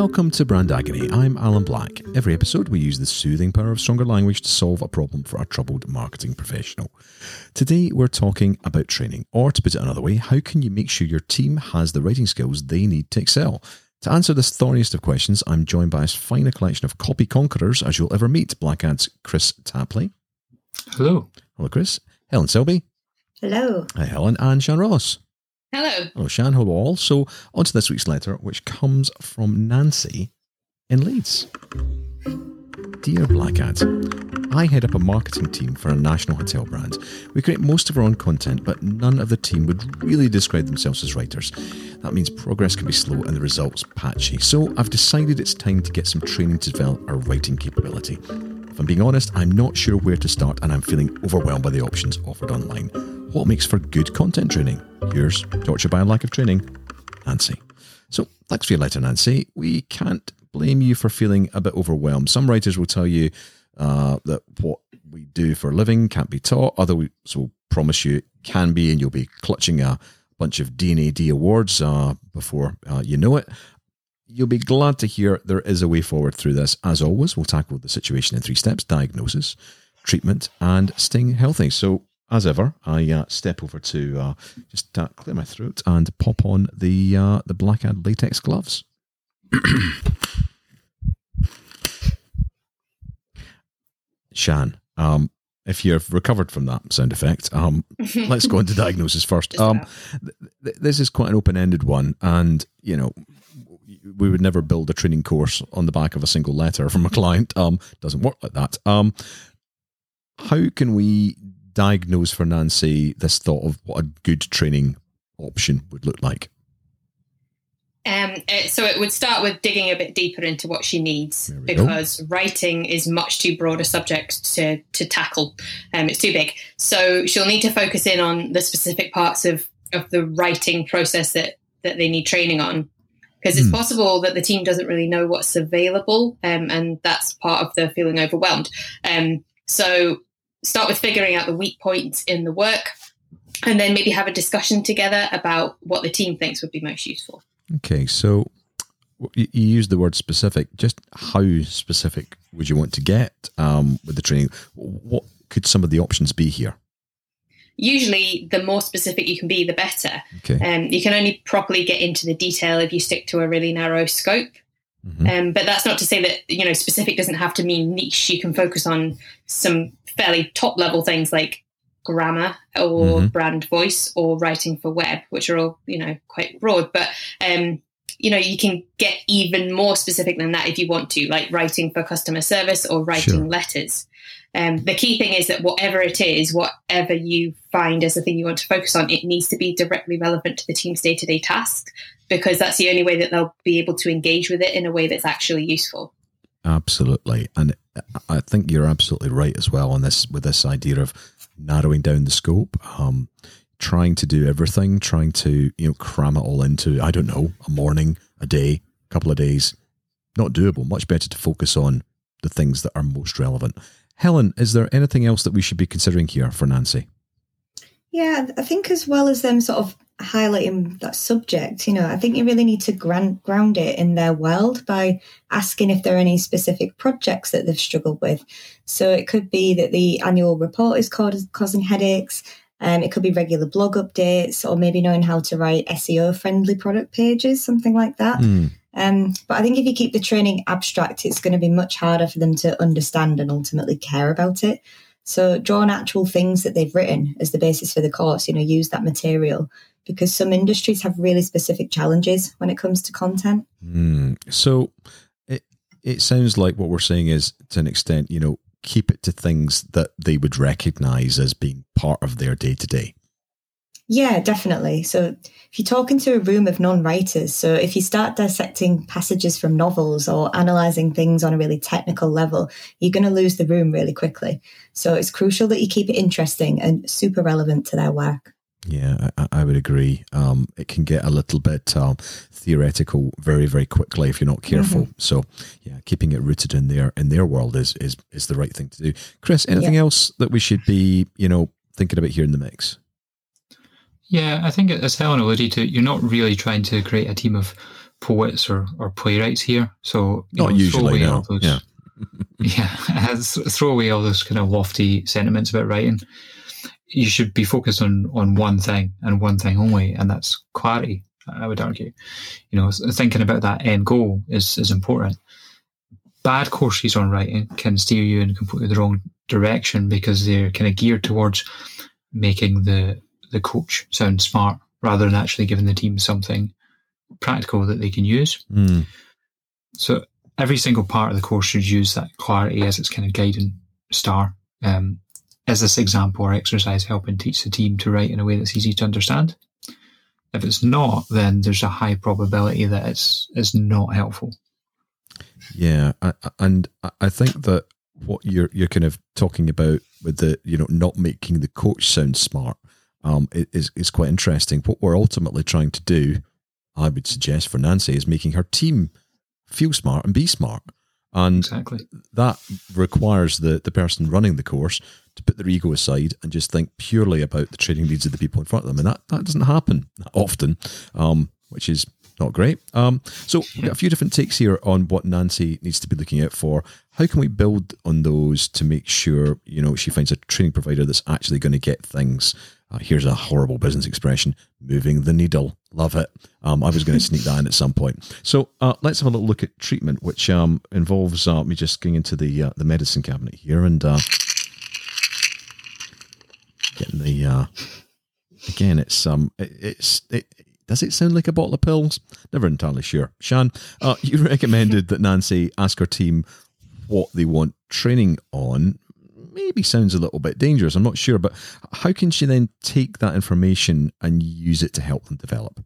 Welcome to Brand Agony. I'm Alan Black. Every episode, we use the soothing power of stronger language to solve a problem for a troubled marketing professional. Today, we're talking about training, or to put it another way, how can you make sure your team has the writing skills they need to excel? To answer this thorniest of questions, I'm joined by as fine a collection of copy conquerors as you'll ever meet Blackad's Chris Tapley. Hello. Hello, Chris. Helen Selby. Hello. Hi, Helen. And Siân Ross. Hello. Hello, Siân. Hello, all. So, on to this week's letter, which comes from Nancy in Leeds. Dear Black Blackad, I head up a marketing team for a national hotel brand. We create most of our own content, but none of the team would really describe themselves as writers. That means progress can be slow and the results patchy. So I've decided it's time to get some training to develop our writing capability. If I'm being honest, I'm not sure where to start and I'm feeling overwhelmed by the options offered online. What makes for good content training? Yours, tortured by a lack of training, Nancy. So thanks for your letter, Nancy. We can't blame you for feeling a bit overwhelmed. Some writers will tell you uh, that what we do for a living can't be taught. Others will promise you it can be, and you'll be clutching a bunch of D&AD awards uh, before uh, you know it. You'll be glad to hear there is a way forward through this. As always, we'll tackle the situation in three steps diagnosis, treatment, and staying healthy. So, as ever, I uh, step over to uh, just uh, clear my throat and pop on the uh, the Blackad latex gloves. Siân, um, if you've recovered from that sound effect, um, let's go into diagnosis first. Um, th- th- this is quite an open-ended one, and you know, we would never build a training course on the back of a single letter from a client. Um, doesn't work like that. Um, how can we diagnose for Nancy this thought of what a good training option would look like? Um, it, so it would start with digging a bit deeper into what she needs because writing is much too broad a subject to to tackle. Um, it's too big. So she'll need to focus in on the specific parts of of the writing process that that they need training on. Because it's Hmm. possible that the team doesn't really know what's available, um, and that's part of the feeling overwhelmed. Um, so start with figuring out the weak points in the work, and then maybe have a discussion together about what the team thinks would be most useful. Okay, so you used the word specific. Just how specific would you want to get um, with the training? What could some of the options be here? usually the more specific you can be, the better. Okay. Um, you can only properly get into the detail if you stick to a really narrow scope. Mhm. Um, but that's not to say that you know specific doesn't have to mean niche. You can focus on some fairly top level things like grammar or Mhm. brand voice or writing for web, which are all you know quite broad. But um, you know you can get even more specific than that if you want to, like writing for customer service or writing Sure. letters. Um, the key thing is that whatever it is, whatever you find as the thing you want to focus on, it needs to be directly relevant to the team's day to day task because that's the only way that they'll be able to engage with it in a way that's actually useful. Absolutely, and I think you're absolutely right as well on this with this idea of narrowing down the scope. Um, trying to do everything, trying to you know cram it all into I don't know a morning, a day, a couple of days, not doable. Much better to focus on the things that are most relevant. Helen, is there anything else that we should be considering here for Nancy? Yeah, I think as well as them sort of highlighting that subject, you know, I think you really need to ground, ground it in their world by asking if there are any specific projects that they've struggled with. So it could be that the annual report is causing headaches. Um, it could be regular blog updates or maybe knowing how to write SEO friendly product pages, something like that. Hmm. Um, but I think if you keep the training abstract, it's going to be much harder for them to understand and ultimately care about it. So draw on actual things that they've written as the basis for the course, you know, use that material because some industries have really specific challenges when it comes to content. Hmm. So it it sounds like what we're saying is to an extent, you know, keep it to things that they would recognize as being part of their day to day. Yeah, definitely. So if you talk into a room of non writers, so if you start dissecting passages from novels or analysing things on a really technical level, you're going to lose the room really quickly. So it's crucial that you keep it interesting and super relevant to their work. Yeah, I, I would agree. Um, it can get a little bit um, theoretical very, very quickly if you're not careful. So, yeah, keeping it rooted in their in their world is is is the right thing to do. Chris, anything else that we should be, you know, thinking about here in the mix? Yeah, I think as Helen alluded to, you're not really trying to create a team of poets or, or playwrights here. So not know, usually, no. Those, yeah, yeah, throw away all those kind of lofty sentiments about writing. You should be focused on on one thing and one thing only, and that's clarity. I would argue, you know, thinking about that end goal is is important. Bad courses on writing can steer you in completely the wrong direction because they're kind of geared towards making the the coach sound smart rather than actually giving the team something practical that they can use. Mm. So every single part of the course should use that clarity as its kind of guiding star. Um, is this example or exercise helping teach the team to write in a way that's easy to understand? If it's not, then there's a high probability that it's it's not helpful. Yeah, and I think that what you're you're kind of talking about with the you know not making the coach sound smart um, is is quite interesting. What we're ultimately trying to do, I would suggest for Nancy, is making her team feel smart and be smart. And exactly. that requires the, the person running the course to put their ego aside and just think purely about the training needs of the people in front of them. And that, that doesn't happen often, um, which is not great. Um, so we've got a few different takes here on what Nancy needs to be looking out for. How can we build on those to make sure, you know, she finds a training provider that's actually going to get things uh, here's a horrible business expression moving the needle. Love it. Um, I was going to sneak that in at some point. So uh, let's have a little look at treatment, which um, involves uh, me just going into the uh, the medicine cabinet here and uh, getting the. Uh, again, it's um, it, it's it, does it sound like a bottle of pills? Never entirely sure. Siân, you recommended that Nancy ask her team what they want training on maybe sounds a little bit dangerous. I'm not sure, but how can she then take that information and use it to help them develop?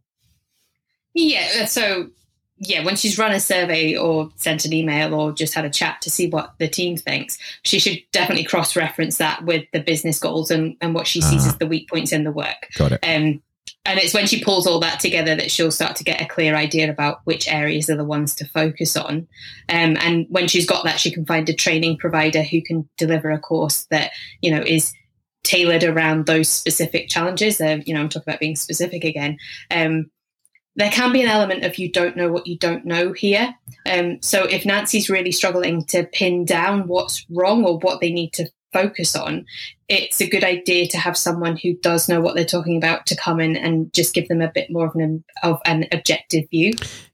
Yeah, uh, so yeah, when she's run a survey or sent an email or just had a chat to see what the team thinks, she should definitely cross reference that with the business goals and, and what she sees ah. as the weak points in the work. Got it. Um, and it's when she pulls all that together that she'll start to get a clear idea about which areas are the ones to focus on. Um, and when she's got that, she can find a training provider who can deliver a course that you know is tailored around those specific challenges. Uh, you know, I'm talking about being specific again. Um, there can be an element of you don't know what you don't know here. Um, so if Nancy's really struggling to pin down what's wrong or what they need to focus on, it's a good idea to have someone who does know what they're talking about to come in and just give them a bit more of an of an objective view.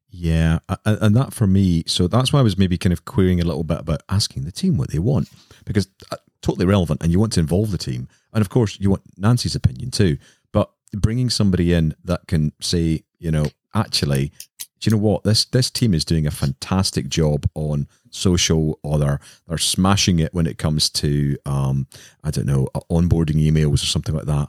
Yeah, and that for me, so that's why I was maybe kind of querying a little bit about asking the team what they want because uh, totally relevant, and you want to involve the team, and of course you want Nancy's opinion too. But bringing somebody in that can say, you know, actually, do you know what this this team is doing a fantastic job on social or they're they're smashing it when it comes to um i don't know onboarding emails or something like that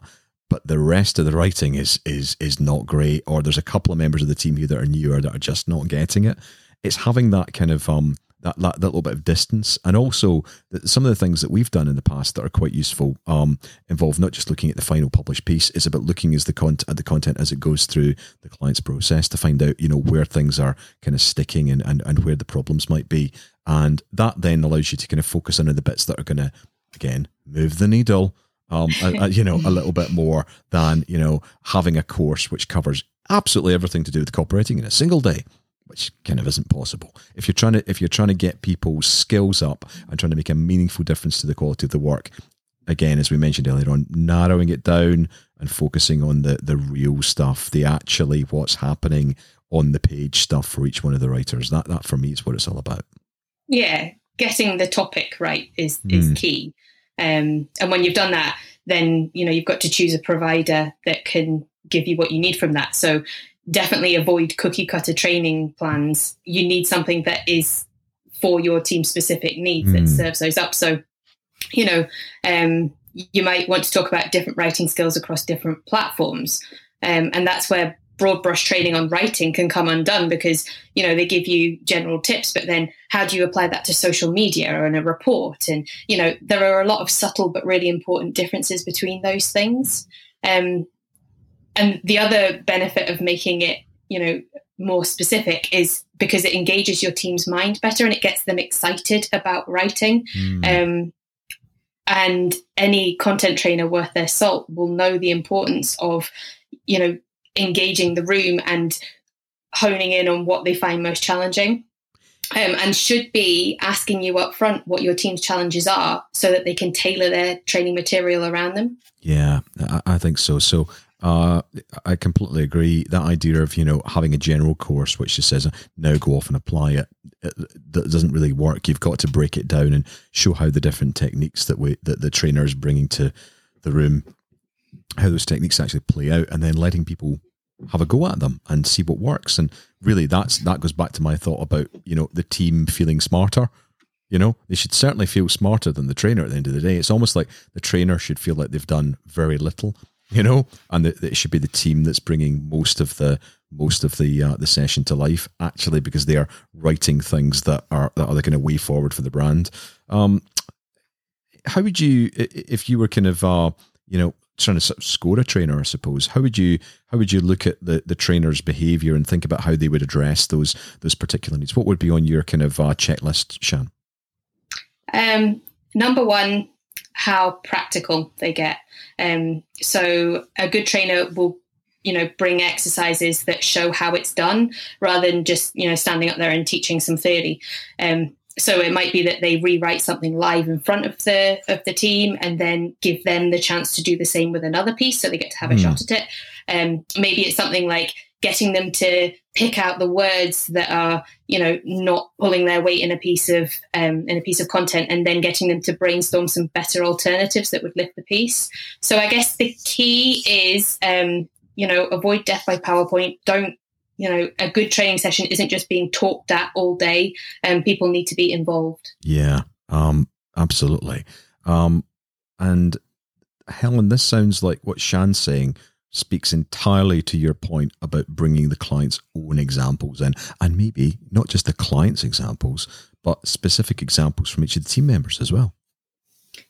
but the rest of the writing is is is not great or there's a couple of members of the team here that are newer that are just not getting it it's having that kind of um that, that, that little bit of distance. And also, some of the things that we've done in the past that are quite useful um, involve not just looking at the final published piece, it's about looking as the content at the content as it goes through the client's process to find out, you know, where things are kind of sticking and, and, and where the problems might be. And that then allows you to kind of focus on the bits that are going to, again, move the needle. Um, a, a, you know, a little bit more than you know having a course which covers absolutely everything to do with copywriting in a single day which kind of isn't possible. If you're trying to if you're trying to get people's skills up and trying to make a meaningful difference to the quality of the work, again, as we mentioned earlier on, narrowing it down and focusing on the the real stuff, the actually what's happening on the page stuff for each one of the writers. That that for me is what it's all about. Yeah, getting the topic right is is mm. key. Um, and when you've done that, then you know you've got to choose a provider that can give you what you need from that. So definitely avoid cookie cutter training plans. You need something that is for your team specific needs mm. that serves those up. So, you know, um, you might want to talk about different writing skills across different platforms. Um, and that's where broad brush training on writing can come undone because, you know, they give you general tips, but then how do you apply that to social media or in a report? And, you know, there are a lot of subtle but really important differences between those things. Um, and the other benefit of making it, you know, more specific is because it engages your team's mind better and it gets them excited about writing. Mm. Um, and any content trainer worth their salt will know the importance of, you know, engaging the room and honing in on what they find most challenging. Um, and should be asking you up front what your team's challenges are so that they can tailor their training material around them. Yeah, I, I think so. So uh, I completely agree. That idea of you know having a general course which just says now go off and apply it, it that doesn't really work. You've got to break it down and show how the different techniques that we that the trainer is bringing to the room, how those techniques actually play out, and then letting people have a go at them and see what works. And really, that's that goes back to my thought about you know the team feeling smarter. You know, they should certainly feel smarter than the trainer at the end of the day. It's almost like the trainer should feel like they've done very little you know, and that it should be the team that's bringing most of the most of the uh, the session to life actually because they are writing things that are that are the kind of way forward for the brand. Um, how would you, if you were kind of uh, you know trying to sort of score a trainer, I suppose, how would you how would you look at the the trainer's behaviour and think about how they would address those those particular needs? What would be on your kind of uh, checklist, Siân? Um, number one, how practical they get. Um, so a good trainer will you know bring exercises that show how it's done rather than just you know standing up there and teaching some theory um, so it might be that they rewrite something live in front of the of the team and then give them the chance to do the same with another piece so they get to have mm. a hmm. shot at it um, maybe it's something like getting them to pick out the words that are you know not pulling their weight in a piece of um, in a piece of content and then getting them to brainstorm some better alternatives that would lift the piece so i guess the key is um, you know avoid death by powerpoint don't you know a good training session isn't just being talked at all day and um, people need to be involved yeah um absolutely um and helen this sounds like what Siân's saying speaks entirely to your point about bringing the client's own examples in, and maybe not just the client's examples, but specific examples from each of the team members as well.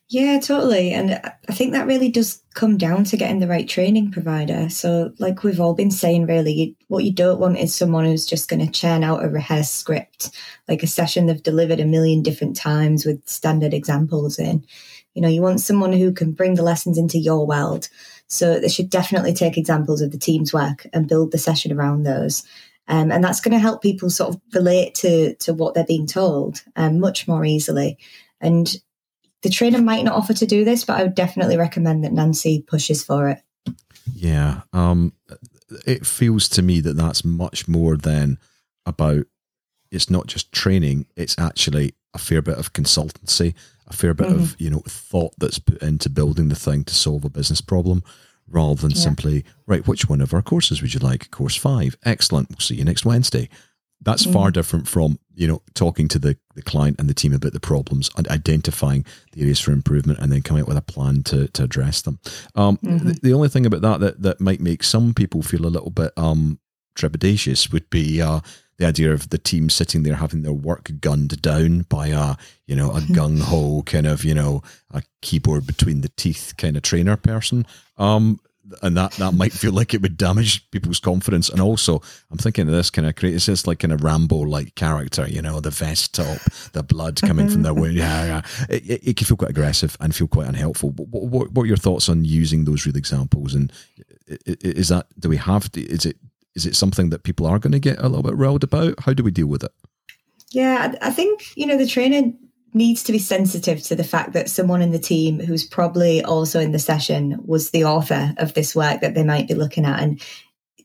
Yeah, totally. And I think that really does come down to getting the right training provider. So, like we've all been saying, really, what you don't want is someone who's just going to churn out a rehearsed script, like a session they've delivered a million different times with standard examples in. You know, you want someone who can bring the lessons into your world so they should definitely take examples of the team's work and build the session around those. Um, and that's going to help people sort of relate to to what they're being told um, much more easily. And the trainer might not offer to do this, but I would definitely recommend that Nancy pushes for it. Yeah, um, it feels to me that that's much more than about. It's not just training; it's actually a fair bit of consultancy, a fair bit mm-hmm. of you know thought that's put into building the thing to solve a business problem rather than yeah. simply right which one of our courses would you like course five excellent we'll see you next wednesday that's mm-hmm. far different from you know talking to the, the client and the team about the problems and identifying the areas for improvement and then coming up with a plan to, to address them um, mm-hmm. the, the, only thing about that, that that might make some people feel a little bit um, trepidatious would be uh, the idea of the team sitting there having their work gunned down by a you know a gung ho kind of you know a keyboard between the teeth kind of trainer person. Um, and that that might feel like it would damage people's confidence. And also, I'm thinking of this kind of create. It's just like kind of Rambo like character, you know, the vest top, the blood coming from their wound. Yeah, yeah. It, it, it, can feel quite aggressive and feel quite unhelpful. What, what, what are your thoughts on using those real examples? And is that do we have? Is it is it something that people are going to get a little bit riled about? How do we deal with it? Yeah, I think, you know, the trainer needs to be sensitive to the fact that someone in the team who's probably also in the session was the author of this work that they might be looking at. And,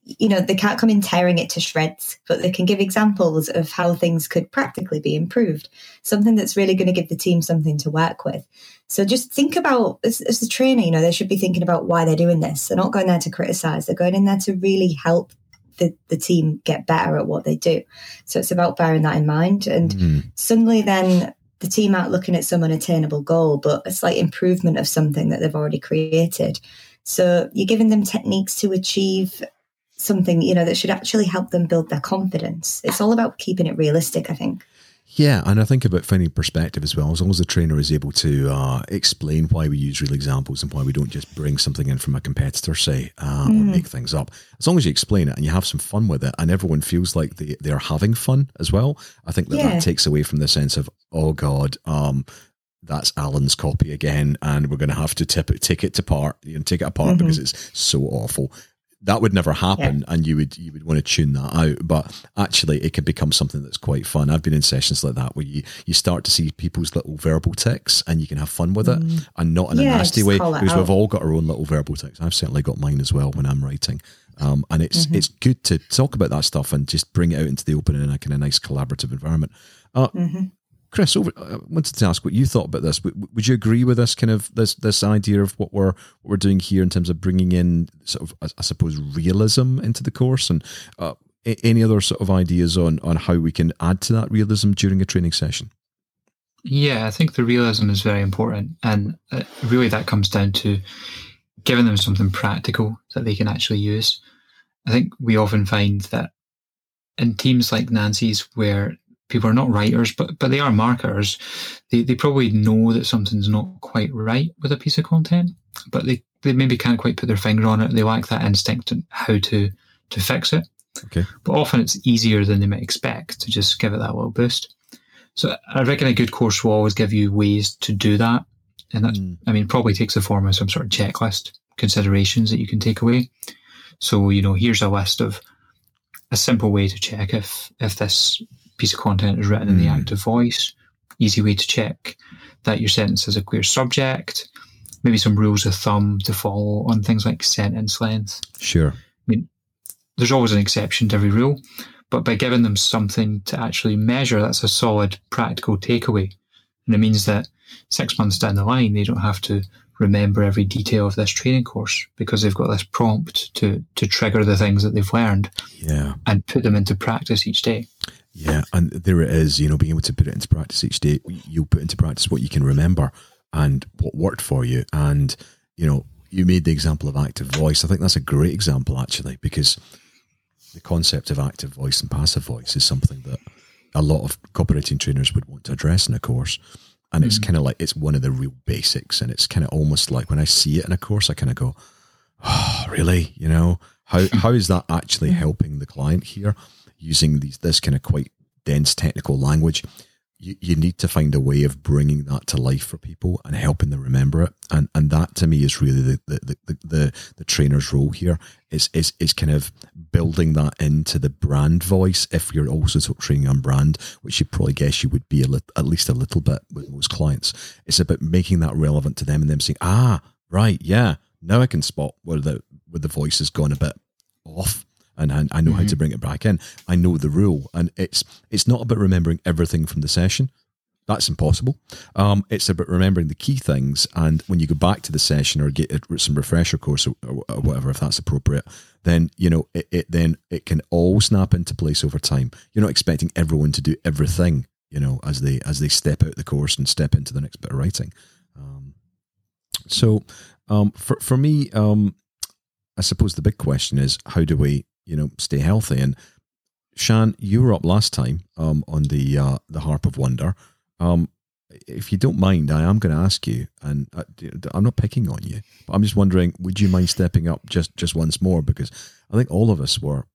you know, they can't come in tearing it to shreds, but they can give examples of how things could practically be improved, something that's really going to give the team something to work with. So just think about, as, as the trainer, you know, they should be thinking about why they're doing this. They're not going there to criticize, they're going in there to really help the, the team get better at what they do. So it's about bearing that in mind. And mm-hmm. suddenly then the team aren't looking at some unattainable goal, but a slight improvement of something that they've already created. So you're giving them techniques to achieve something, you know, that should actually help them build their confidence. It's all about keeping it realistic, I think. Yeah, and I think about finding perspective as well. As long as the trainer is able to uh, explain why we use real examples and why we don't just bring something in from a competitor, say, uh, mm. or mm-hmm. make things up. As long as you explain it and you have some fun with it, and everyone feels like they they're having fun as well, I think that yeah. that takes away from the sense of oh god, um, that's Alan's copy again, and we're going to have to tip it, take it to part and take it apart mm-hmm. because it's so awful that would never happen, yeah. and you would you would want to tune that out. But actually, it can become something that's quite fun. I've been in sessions like that where you you start to see people's little verbal tics, and you can have fun with it, mm. and not in yeah, a nasty way because we've all got our own little verbal tics. I've certainly got mine as well when I'm writing. Um, and it's mm-hmm. it's good to talk about that stuff and just bring it out into the open in a kind of nice collaborative environment. Uh, mm-hmm. Chris, over, I wanted to ask what you thought about this. Would you agree with this kind of this this idea of what we're what we're doing here in terms of bringing in sort of I, I suppose realism into the course and uh, any other sort of ideas on on how we can add to that realism during a training session? Yeah, I think the realism is very important, and uh, really that comes down to giving them something practical that they can actually use. I think we often find that in teams like Nancy's, where people are not writers, but but they are marketers. They they probably know that something's not quite right with a piece of content, but they, they maybe can't quite put their finger on it. They lack that instinct on how to to fix it. Okay. But often it's easier than they might expect to just give it that little boost. So I reckon a good course will always give you ways to do that. And that, mm. I mean, probably takes the form of some sort of checklist considerations that you can take away. So, you know, here's a list of a simple way to check if, if this piece of content is written in the hmm. active voice. Easy way to check that your sentence has a clear subject. Maybe some rules of thumb to follow on things like sentence length. Sure. I mean, there's always an exception to every rule, but by giving them something to actually measure, that's a solid practical takeaway. And it means that six months down the line, they don't have to remember every detail of this training course because they've got this prompt to to trigger the things that they've learned yeah and put them into practice each day yeah, and there it is. You know, being able to put it into practice each day, you'll put into practice what you can remember and what worked for you. And you know, you made the example of active voice. I think that's a great example actually, because the concept of active voice and passive voice is something that a lot of copywriting trainers would want to address in a course. And mm-hmm. it's kind of like it's one of the real basics, and it's kind of almost like when I see it in a course, I kind of go, "Oh, really?" You know, how how is that actually helping the client here? Using these this kind of quite dense technical language, you, you need to find a way of bringing that to life for people and helping them remember it. And and that to me is really the the the, the, the trainer's role here is, is is kind of building that into the brand voice. If you're also training on brand, which you probably guess you would be a at least a little bit with most clients, it's about making that relevant to them and them saying, ah, right, yeah, now I can spot where the where the voice has gone a bit off and I, I know mm-hmm. how to mm-hmm. bring it back in. I know the rule, and it's it's not about remembering everything from the session. That's impossible. Um, it's about remembering the key things, and when you go back to the session or get some refresher course or, or whatever, if that's appropriate, then you know it, it. Then it can all snap into place over time. You're not expecting everyone to do everything, you know, as they as they step out the course and step into the next bit of writing. Um, so, um, for for me, um, I suppose the big question is how do we you know, stay healthy. And Siân, you were up last time um, on the uh, the Harp of Wonder. Um, if you don't mind, I am going to ask you, and I, I'm not picking on you, but I'm just wondering, would you mind stepping up just just once more? Because I think all of us were,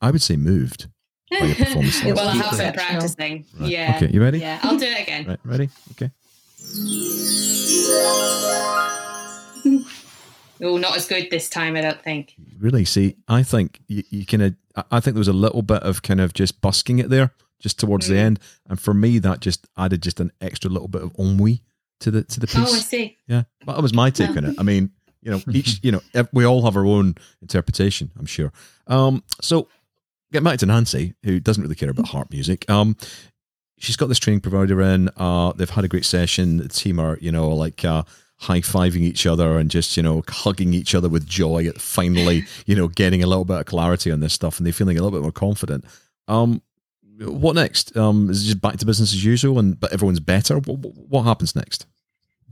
I would say, moved by your performance. well, I have been practicing. Right. Yeah. Okay, you ready? Yeah, I'll do it again. Right, ready? Okay. Oh, not as good this time, I don't think. Really? See, I think you, you kind of, I think there was a little bit of kind of just busking it there, just towards mm. the end, and for me, that just added just an extra little bit of ennui to the to the piece. Oh, I see. Yeah, but that was my take on it. I mean, you know, each, you know, we all have our own interpretation. I'm sure. Um, so get back to Nancy, who doesn't really care about harp music. Um, she's got this training provider in. Uh, they've had a great session. The team are, you know, like uh, high fiving each other and just you know hugging each other with joy at finally you know getting a little bit of clarity on this stuff and they're feeling a little bit more confident. Um, what next? Um, is it just back to business as usual and but everyone's better? What, what happens next?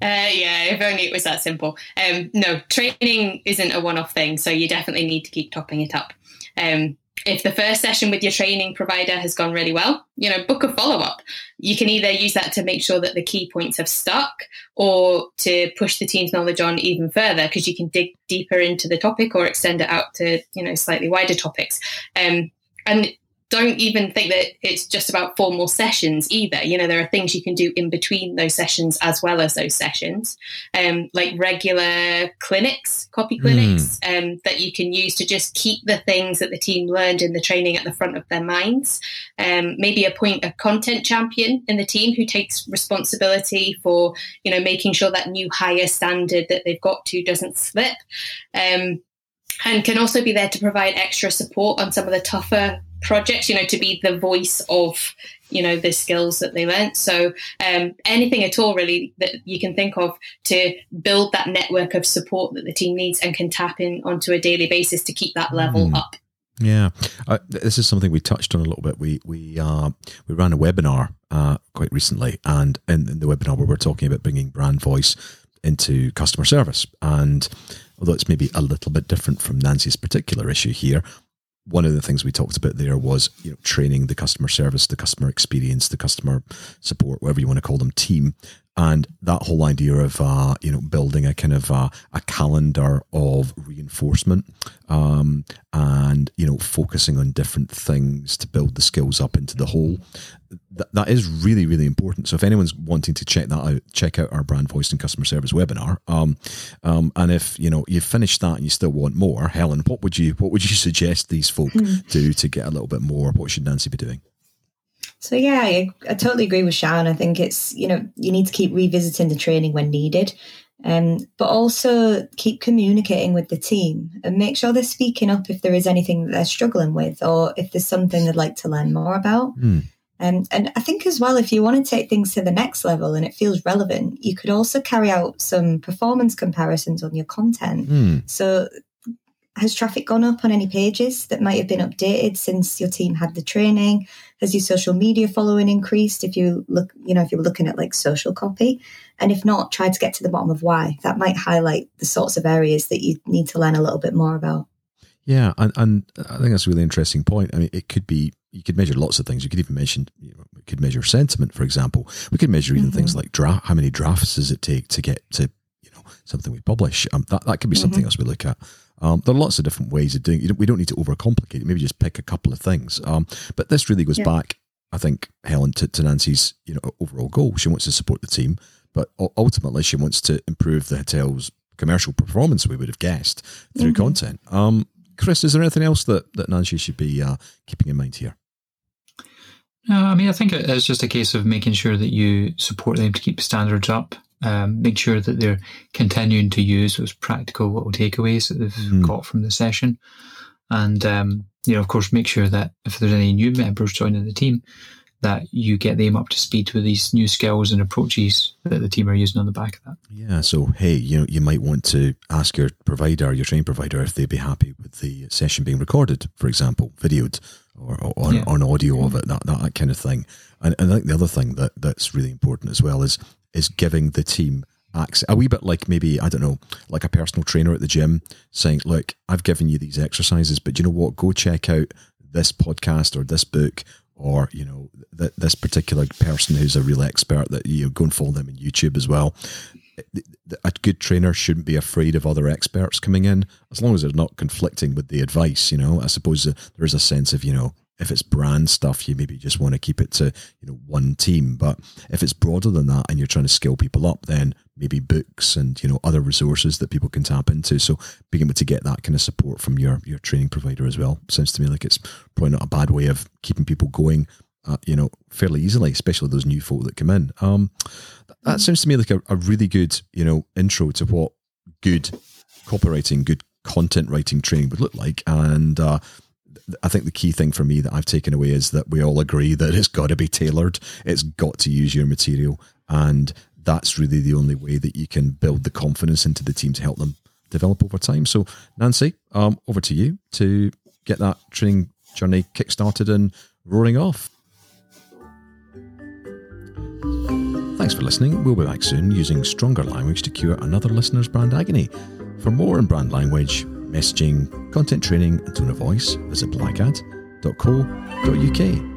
Uh, yeah, if only it was that simple. Um, no, training isn't a one-off thing, so you definitely need to keep topping it up. Um, if the first session with your training provider has gone really well, you know, book a follow up. You can either use that to make sure that the key points have stuck or to push the team's knowledge on even further because you can dig deeper into the topic or extend it out to, you know, slightly wider topics. Um, and don't even think that it's just about formal sessions either. You know, there are things you can do in between those sessions as well as those sessions, um, like regular clinics, copy Hmm. clinics, um, that you can use to just keep the things that the team learned in the training at the front of their minds. Um, maybe appoint a content champion in the team who takes responsibility for, you know, making sure that new higher standard that they've got to doesn't slip. Um, and can also be there to provide extra support on some of the tougher projects you know to be the voice of you know the skills that they learnt so um, anything at all really that you can think of to build that network of support that the team needs and can tap in onto a daily basis to keep that level Mm. up Yeah, uh, this is something we touched on a little bit. We we uh, we ran a webinar uh, quite recently, and in, in the webinar we were talking about bringing brand voice into customer service. And although it's maybe a little bit different from Nancy's particular issue here, one of the things we talked about there was you know training the customer service, the customer experience, the customer support, whatever you want to call them, team, and that whole idea of uh, you know building a kind of uh, a calendar of reinforcement um, and you know focusing on different things to build the skills up into the whole. Th- that is really really important. So if anyone's wanting to check that out, check out our brand voice and customer service webinar. Um, um, and if you know you've finished that and you still want more, Helen, what would you what would you suggest these folk do to get a little bit more? What should Nancy be doing? So yeah, I, I totally agree with Sharon. I think it's you know you need to keep revisiting the training when needed, um, but also keep communicating with the team and make sure they're speaking up if there is anything that they're struggling with or if there's something they'd like to learn more about. Hmm. Um, and I think as well, if you want to take things to the next level and it feels relevant, you could also carry out some performance comparisons on your content. Hmm. So, has traffic gone up on any pages that might have been updated since your team had the training? Has your social media following increased? If you look, you know, if you're looking at like social copy, and if not, try to get to the bottom of why. That might highlight the sorts of areas that you need to learn a little bit more about. Yeah, and, and I think that's a really interesting point. I mean, it could be you could measure lots of things. You could even mention you know, we could measure sentiment, for example. We could measure even Mhm. things like draft. How many drafts does it take to get to you know something we publish? Um, that that could be something else we look at. Um, there are lots of different ways of doing. it. We don't need to overcomplicate it. Maybe just pick a couple of things. Um, but this really goes Yeah. back, I think, Helen, to, to Nancy's you know overall goal. She wants to support the team, but ultimately she wants to improve the hotel's commercial performance. We would have guessed through Mhm. content. Um, Chris, is there anything else that, that Nancy should be uh, keeping in mind here? No, I mean, I think it's just a case of making sure that you support them to keep standards up. Um, make sure that they're continuing to use those practical little takeaways that they've Mm. got from the session, and um, you know, of course, make sure that if there's any new members joining the team, that you get them up to speed with these new skills and approaches that the team are using on the back of that. Yeah, so hey, you know, you might want to ask your provider, your training provider, if they'd be happy with the session being recorded, for example, videoed or, or on, Yeah. on audio of it, that, that that kind of thing. And, and I think the other thing that that's really important as well is is giving the team access a wee bit like maybe I don't know, like a personal trainer at the gym saying, "Look, I've given you these exercises, but you know what? Go check out this podcast or this book." Or you know th- this particular person who's a real expert that you know, go and follow them on YouTube as well a good trainer shouldn't be afraid of other experts coming in as long as they're not conflicting with the advice you know i suppose uh, there is a sense of you know if it's brand stuff you maybe just want to keep it to you know one team. But if it's broader than that and you're trying to scale people up then maybe books and you know other resources that people can tap into. So being able to get that kind of support from your your training provider as well sounds to me like it's probably not a bad way of keeping people going uh, you know fairly easily especially those new folk that come in. Um that sounds to me like a, a really good, you know, intro to what good copywriting, good content writing training would look like. And uh, I think the key thing for me that I've taken away is that we all agree that it's got to be tailored. It's got to use your material, and that's really the only way that you can build the confidence into the team to help them develop over time. So, Nancy, um, over to you to get that training journey kickstarted and roaring off. Thanks for listening. We'll be back soon using stronger language to cure another listener's brand agony. For more on brand language, messaging, content training, and tone of voice, visit blackad.co.uk.